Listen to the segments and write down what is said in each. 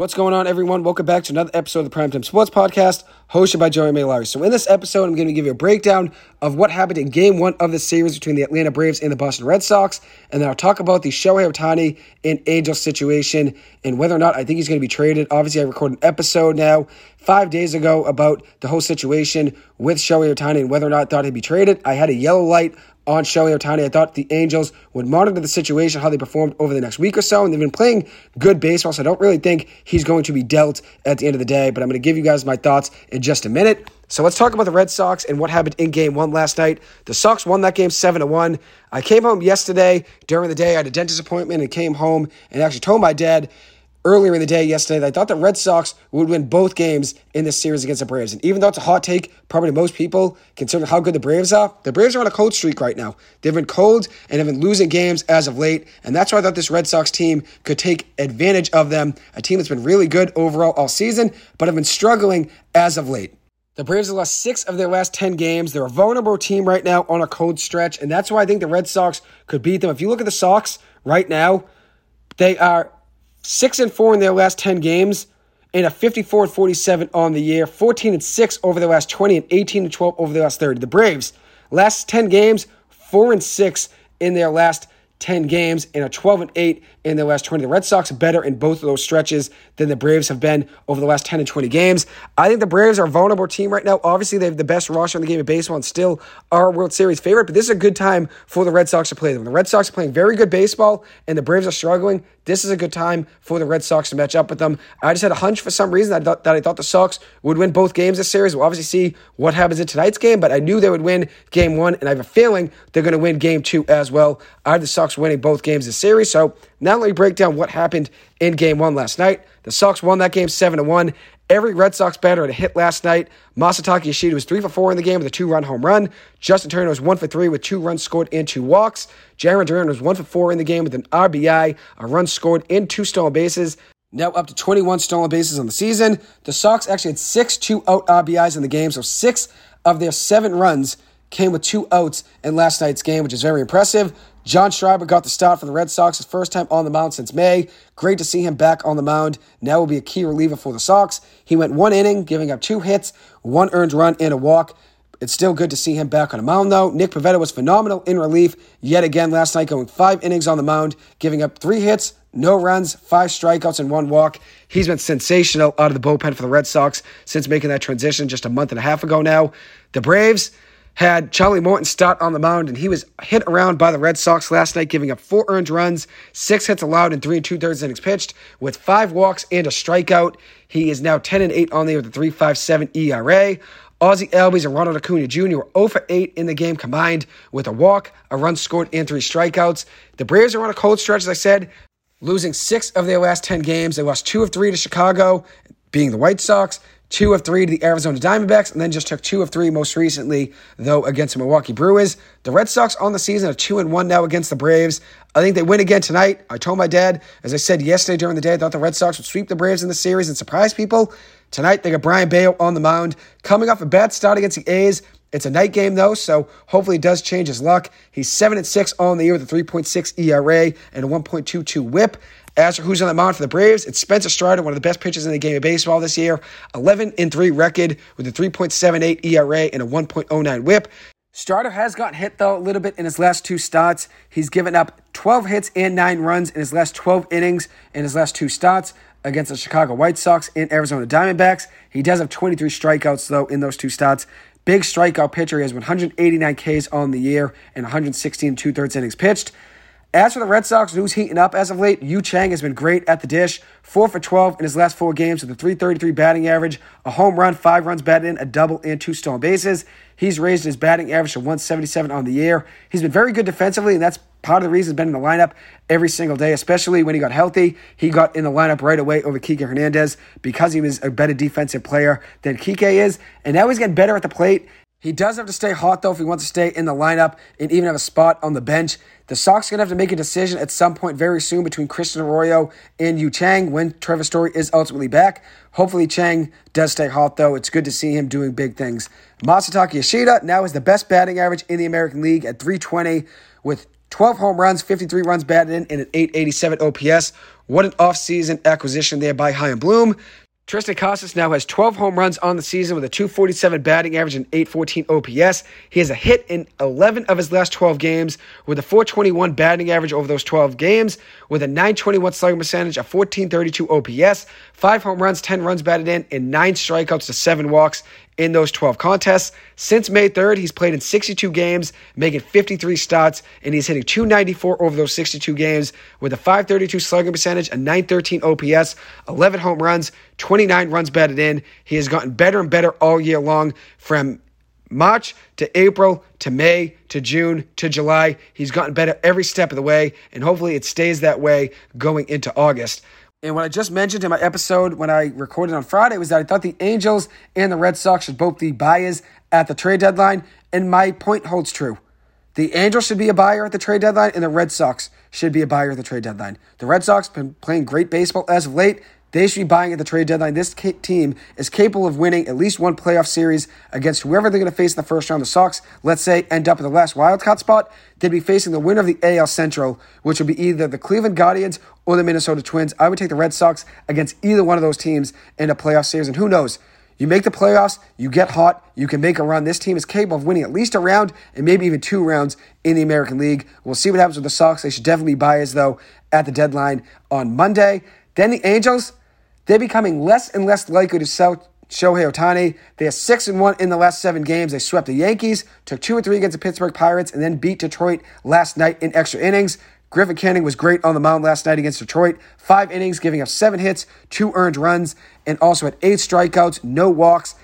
What's going on, everyone? Welcome back to another episode of the Primetime Sports Podcast, hosted by Joey Maylari. So, in this episode, I'm going to give you a breakdown of what happened in Game One of the series between the Atlanta Braves and the Boston Red Sox, and then I'll talk about the Shohei Ohtani and Angels situation and whether or not I think he's going to be traded. Obviously, I recorded an episode now five days ago about the whole situation with Shohei Ohtani and whether or not I thought he'd be traded. I had a yellow light on Shohei Ohtani. I thought the Angels would monitor the situation, how they performed over the next week or so, and they've been playing good baseball, so I don't really think he's going to be dealt at the end of the day, but I'm going to give you guys my thoughts in just a minute. So let's talk about the Red Sox and what happened in game one last night. The Sox won that game 7 to 1. I came home yesterday during the day. I had a dentist appointment and came home and actually told my dad earlier in the day yesterday I thought the Red Sox would win both games in this series against the Braves. And even though it's a hot take, probably to most people, considering how good the Braves are, the Braves are on a cold streak right now. They've been cold and have been losing games as of late. And that's why I thought this Red Sox team could take advantage of them. A team that's been really good overall all season, but have been struggling as of late. The Braves have lost six of their last 10 games. They're a vulnerable team right now on a cold stretch, and that's why I think the Red Sox could beat them. If you look at the Sox right now, they are six and four in their last 10 games and a 54 and 47 on the year, 14 and 6 over the last 20 and 18 and 12 over the last 30. The Braves, last 10 games, 4 and 6 in their last 10 games and a 12 and 8 in the last 20. The Red Sox better in both of those stretches than the Braves have been over the last 10 and 20 games. I think the Braves are a vulnerable team right now. Obviously, they have the best roster in the game of baseball and still are World Series favorite, but this is a good time for the Red Sox to play them. The Red Sox are playing very good baseball and the Braves are struggling. This is a good time for the Red Sox to match up with them. I just had a hunch for some reason that I thought, the Sox would win both games this series. We'll obviously see what happens in tonight's game, but I knew they would win game one, and I have a feeling they're going to win game two as well. I had the Sox winning both games this series, so now let me break down what happened in game one last night. The Sox won that game 7 to 1. Every Red Sox batter had a hit last night. Masataka Yoshida was 3 for 4 in the game with a two run home run. Justin Turner was 1 for 3 with two runs scored and two walks. Jarren Duran was 1 for 4 in the game with an RBI, a run scored, and two stolen bases. Now up to 21 stolen bases on the season. The Sox actually had six two out RBIs in the game, so six of their seven runs came with two outs in last night's game, which is very impressive. John Schreiber got the start for the Red Sox, his first time on the mound since May. Great to see him back on the mound. Now will be a key reliever for the Sox. He went one inning, giving up two hits, one earned run, and a walk. It's still good to see him back on the mound, though. Nick Pivetta was phenomenal in relief yet again last night, going five innings on the mound, giving up three hits, no runs, five strikeouts, and one walk. He's been sensational out of the bullpen for the Red Sox since making that transition just a month and a half ago now. The Braves had Charlie Morton start on the mound, and he was hit around by the Red Sox last night, giving up four earned runs, six hits allowed, and three and two thirds innings pitched, with five walks and a strikeout. He is now 10 and 8 on the year with a 3.57 ERA. Ozzie Albies and Ronald Acuna Jr. were 0 for 8 in the game combined with a walk, a run scored, and three strikeouts. The Braves are on a cold stretch, as I said, losing six of their last 10 games. They lost two of three to Chicago, being the White Sox, two of three to the Arizona Diamondbacks, and then just took two of three most recently, though, against the Milwaukee Brewers. The Red Sox on the season are two and one now against the Braves. I think they win again tonight. I told my dad, as I said yesterday during the day, I thought the Red Sox would sweep the Braves in the series and surprise people. Tonight, they got Brayan Bello on the mound, coming off a bad start against the A's. It's a night game though, so hopefully it does change his luck. He's seven and six on the year with a 3.6 ERA and a 1.22 WHIP. As for who's on the mound for the Braves, it's Spencer Strider, one of the best pitchers in the game of baseball this year. 11 and 3 record with a 3.78 ERA and a 1.09 whip. Strider has gotten hit though a little bit in his last two starts. He's given up 12 hits and 9 runs in his last 12 innings in his last two starts against the Chicago White Sox and Arizona Diamondbacks. He does have 23 strikeouts though in those two starts. Big strikeout pitcher. He has 189 Ks on the year and 116 two thirds innings pitched. As for the Red Sox, who's heating up as of late, Yu Chang has been great at the dish. 4 for 12 in his last four games with a 333 batting average, a home run, five runs batted in, a double, and two stolen bases. He's raised his batting average to 177 on the year. He's been very good defensively, and that's part of the reason he's been in the lineup every single day, especially when he got healthy. He got in the lineup right away over Kike Hernandez because he was a better defensive player than Kike is. And now he's getting better at the plate. He does have to stay hot, though, if he wants to stay in the lineup and even have a spot on the bench. The Sox are going to have to make a decision at some point very soon between Christian Arroyo and Yu Chang when Trevor Story is ultimately back. Hopefully, Chang does stay hot, though. It's good to see him doing big things. Masataka Yoshida now has the best batting average in the American League at 320 with 12 home runs, 53 runs batted in, and an 887 OPS. What an offseason acquisition there by Chaim Bloom. Triston Casas now has 12 home runs on the season with a 247 batting average and 814 OPS. He has a hit in 11 of his last 12 games with a 421 batting average over those 12 games with a 921 slugging percentage, a 1432 OPS, 5 home runs, 10 runs batted in, and 9 strikeouts to 7 walks in those 12 contests. Since May 3rd, he's played in 62 games, making 53 starts, and he's hitting 294 over those 62 games with a 532 slugging percentage, a 913 OPS, 11 home runs, 29 runs batted in. He has gotten better and better all year long from March to April to May to June to July. He's gotten better every step of the way, and hopefully it stays that way going into August. And what I just mentioned in my episode when I recorded on Friday was that I thought the Angels and the Red Sox should both be buyers at the trade deadline. And my point holds true. The Angels should be a buyer at the trade deadline, and the Red Sox should be a buyer at the trade deadline. The Red Sox been playing great baseball as of late. They should be buying at the trade deadline. This team is capable of winning at least one playoff series against whoever they're going to face in the first round. The Sox, let's say, end up in the last wildcard spot. They'd be facing the winner of the AL Central, which would be either the Cleveland Guardians or the Minnesota Twins. I would take the Red Sox against either one of those teams in a playoff series. And who knows? You make the playoffs, you get hot, you can make a run. This team is capable of winning at least a round and maybe even two rounds in the American League. We'll see what happens with the Sox. They should definitely be buyers, though, at the deadline on Monday. Then the Angels, they're becoming less and less likely to sell Shohei Ohtani. They are six and one in the last seven games. They swept the Yankees, took two and three against the Pittsburgh Pirates, and then beat Detroit last night in extra innings. Griffin Canning was great on the mound last night against Detroit. Five innings, giving up seven hits, two earned runs, and also had eight strikeouts, no walks,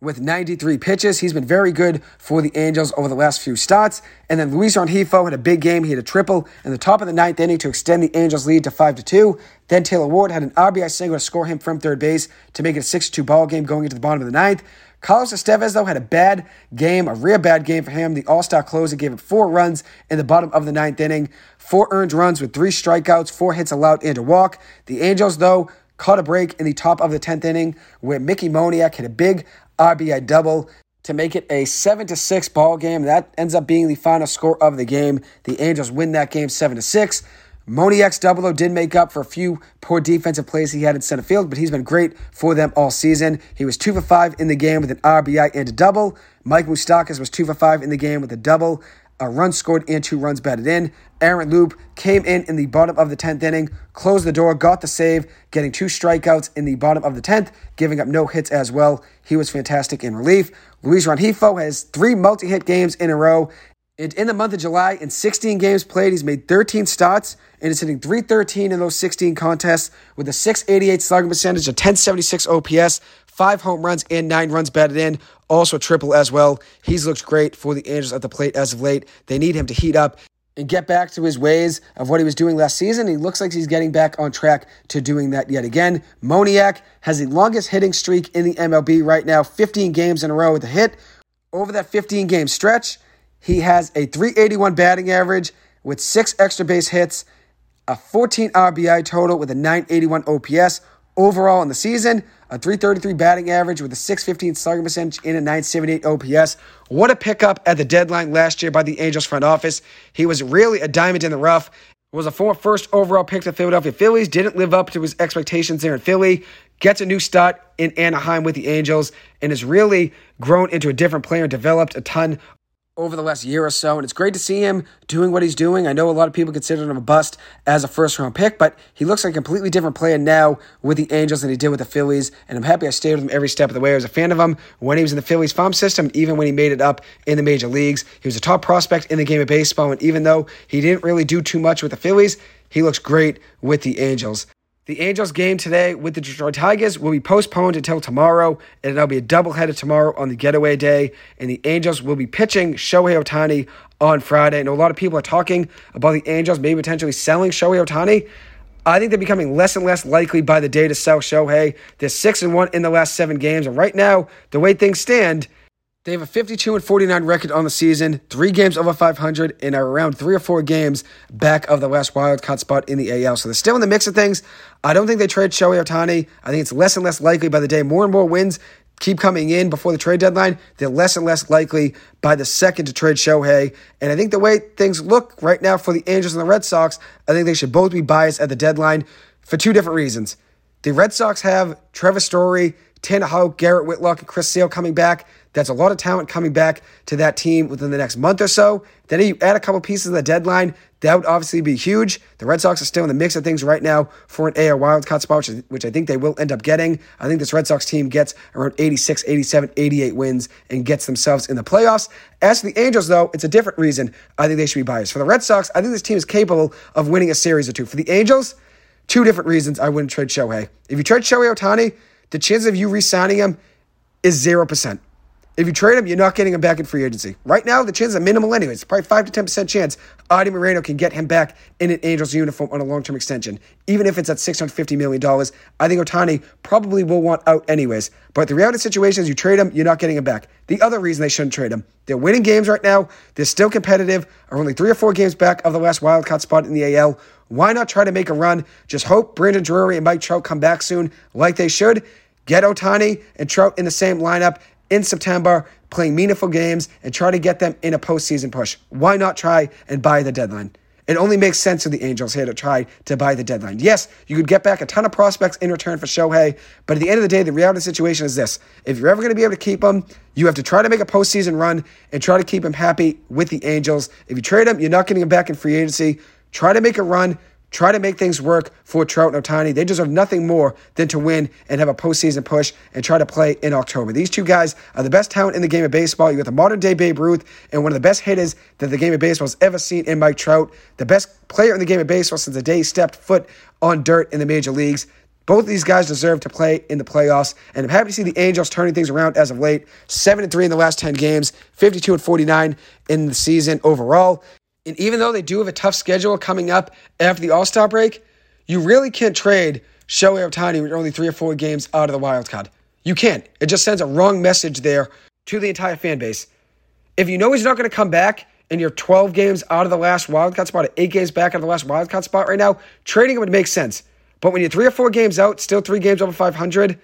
with 93 pitches. He's been very good for the Angels over the last few starts. And then Luis Rengifo had a big game. He had a triple in the top of the ninth inning to extend the Angels' lead to 5 to 2. Then Taylor Ward had an RBI single to score him from third base to make it a 6 2 ball game going into the bottom of the ninth. Carlos Estevez, though, had a bad game, a real bad game for him. The all star closer gave up four runs in the bottom of the ninth inning, four earned runs with three strikeouts, four hits allowed, and a walk. The Angels, though, caught a break in the top of the 10th inning where Mickey Moniak hit a big RBI double to make it a 7 to 6 ball game. That ends up being the final score of the game. The Angels win that game 7 to 6. Moniak's double did make up for a few poor defensive plays he had in center field, but he's been great for them all season. He was two for five in the game with an RBI and a double. Mike Moustakas was two for five in the game with a double, a run scored and two runs batted in. Aaron Loup came in in the bottom of the 10th inning, closed the door, got the save, getting two strikeouts in the bottom of the 10th, giving up no hits as well. He was fantastic in relief. Luis Rengifo has three multi hit games in a row. And in the month of July, in 16 games played, he's made 13 starts and is hitting 313 in those 16 contests with a 688 slugging percentage, a 1076 OPS, five home runs, and nine runs batted in. Also triple as well. He's looked great for the Angels at the plate as of late. They need him to heat up and get back to his ways of what he was doing last season. He looks like he's getting back on track to doing that yet again. Moniak has the longest hitting streak in the MLB right now, 15 games in a row with a hit. Over that 15 game stretch, he has a 381 batting average with six extra base hits, a 14 RBI total with a 981 OPS. Overall in the season, a 333 batting average with a 615 slugging percentage and a 978 OPS. What a pickup at the deadline last year by the Angels front office. He was really a diamond in the rough. Was a former first overall pick to Philadelphia Phillies. Didn't live up to his expectations there in Philly. Gets a new start in Anaheim with the Angels and has really grown into a different player and developed a ton over the last year or so, and it's great to see him doing what he's doing. I know a lot of people consider him a bust as a first round pick, but he looks like a completely different player now with the Angels than he did with the Phillies, and I'm happy I stayed with him every step of the way. I was a fan of him when he was in the Phillies farm system, even when he made it up in the major leagues. He was a top prospect in the game of baseball, and even though he didn't really do too much with the Phillies, he looks great with the Angels. The Angels game today with the Detroit Tigers will be postponed until tomorrow, and it'll be a doubleheader tomorrow on the getaway day. And the Angels will be pitching Shohei Ohtani on Friday. I know a lot of people are talking about the Angels maybe potentially selling Shohei Ohtani. I think they're becoming less and less likely by the day to sell Shohei. They're six and one in the last seven games, and right now, the way things stand, they have a 52 and 49 record on the season, three games over 500, and are around three or four games back of the last wild card spot in the AL. So they're still in the mix of things. I don't think they trade Shohei Ohtani. I think it's less and less likely by the day. More and more wins keep coming in before the trade deadline, they're less and less likely by the second to trade Shohei. And I think the way things look right now for the Angels and the Red Sox, I think they should both be biased at the deadline for two different reasons. The Red Sox have Trevor Story, Tanner Houck, Garrett Whitlock, and Chris Sale coming back. That's a lot of talent coming back to that team within the next month or so. Then you add a couple pieces of the deadline. That would obviously be huge. The Red Sox are still in the mix of things right now for an AL wildcard spot, which, I think they will end up getting. I think this Red Sox team gets around 86, 87, 88 wins and gets themselves in the playoffs. As for the Angels, though, it's a different reason I think they should be biased. For the Red Sox, I think this team is capable of winning a series or two. For the Angels, two different reasons I wouldn't trade Shohei. If you trade Shohei Ohtani, the chance of you re signing him is 0%. If you trade him, you're not getting him back in free agency. Right now, the chances are minimal anyways. Probably 5 to 10% chance Arte Moreno can get him back in an Angels uniform on a long term extension. Even if it's at $650 million, I think Ohtani probably will want out anyways. But the reality of the situation is you trade him, you're not getting him back. The other reason they shouldn't trade him, they're winning games right now. They're still competitive, are only three or four games back of the last wildcard spot in the AL. Why not try to make a run? Just hope Brandon Drury and Mike Trout come back soon like they should. Get Ohtani and Trout in the same lineup in September, playing meaningful games, and try to get them in a postseason push. Why not try and buy the deadline? It only makes sense to the Angels here to try to buy the deadline. Yes, you could get back a ton of prospects in return for Shohei, but at the end of the day, the reality of the situation is this. If you're ever going to be able to keep him, you have to try to make a postseason run and try to keep him happy with the Angels. If you trade him, you're not getting him back in free agency. Try to make a run, Try to make things work for Trout and Ohtani. They deserve nothing more than to win and have a postseason push and try to play in October. These two guys are the best talent in the game of baseball. You got the modern day Babe Ruth and one of the best hitters that the game of baseball has ever seen in Mike Trout, the best player in the game of baseball since the day he stepped foot on dirt in the major leagues. Both of these guys deserve to play in the playoffs, and I'm happy to see the Angels turning things around as of late. Seven and three in the last ten games, 52 and 49 in the season overall. And even though they do have a tough schedule coming up after the All Star break, you really can't trade Shohei Ohtani with only three or four games out of the wild card. You can't. It just sends a wrong message there to the entire fan base. If you know he's not going to come back and you're 12 games out of the last wild card spot, eight games back out of the last wild card spot right now, trading him would make sense. But when you're three or four games out, still three games over 500,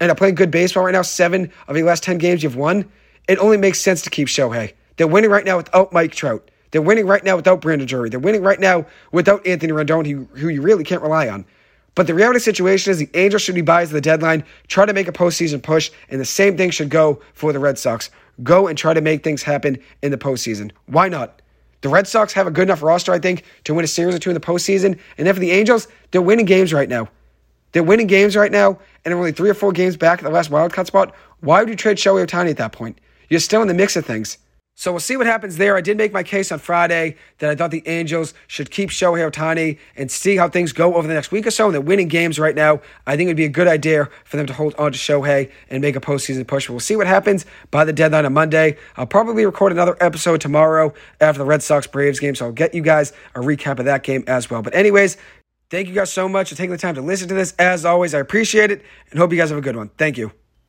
and are playing good baseball right now, seven of the last 10 games you've won, it only makes sense to keep Shohei. They're winning right now without Mike Trout. They're winning right now without Brandon Drury. They're winning right now without Anthony Rendon, who, who you really can't rely on. But the reality situation is the Angels should be buys at the deadline, try to make a postseason push, and the same thing should go for the Red Sox. Go and try to make things happen in the postseason. Why not? The Red Sox have a good enough roster, I think, to win a series or two in the postseason. And then for the Angels, they're winning games right now. They're winning games right now, and they're only three or four games back at the last wildcard spot. Why would you trade Shohei Ohtani at that point? You're still in the mix of things. So we'll see what happens there. I did make my case on Friday that I thought the Angels should keep Shohei Ohtani and see how things go over the next week or so. And they're winning games right now. I think it would be a good idea for them to hold on to Shohei and make a postseason push. We'll see what happens by the deadline on Monday. I'll probably record another episode tomorrow after the Red Sox Braves game. So I'll get you guys a recap of that game as well. But, anyways, thank you guys so much for taking the time to listen to this. As always, I appreciate it and hope you guys have a good one. Thank you.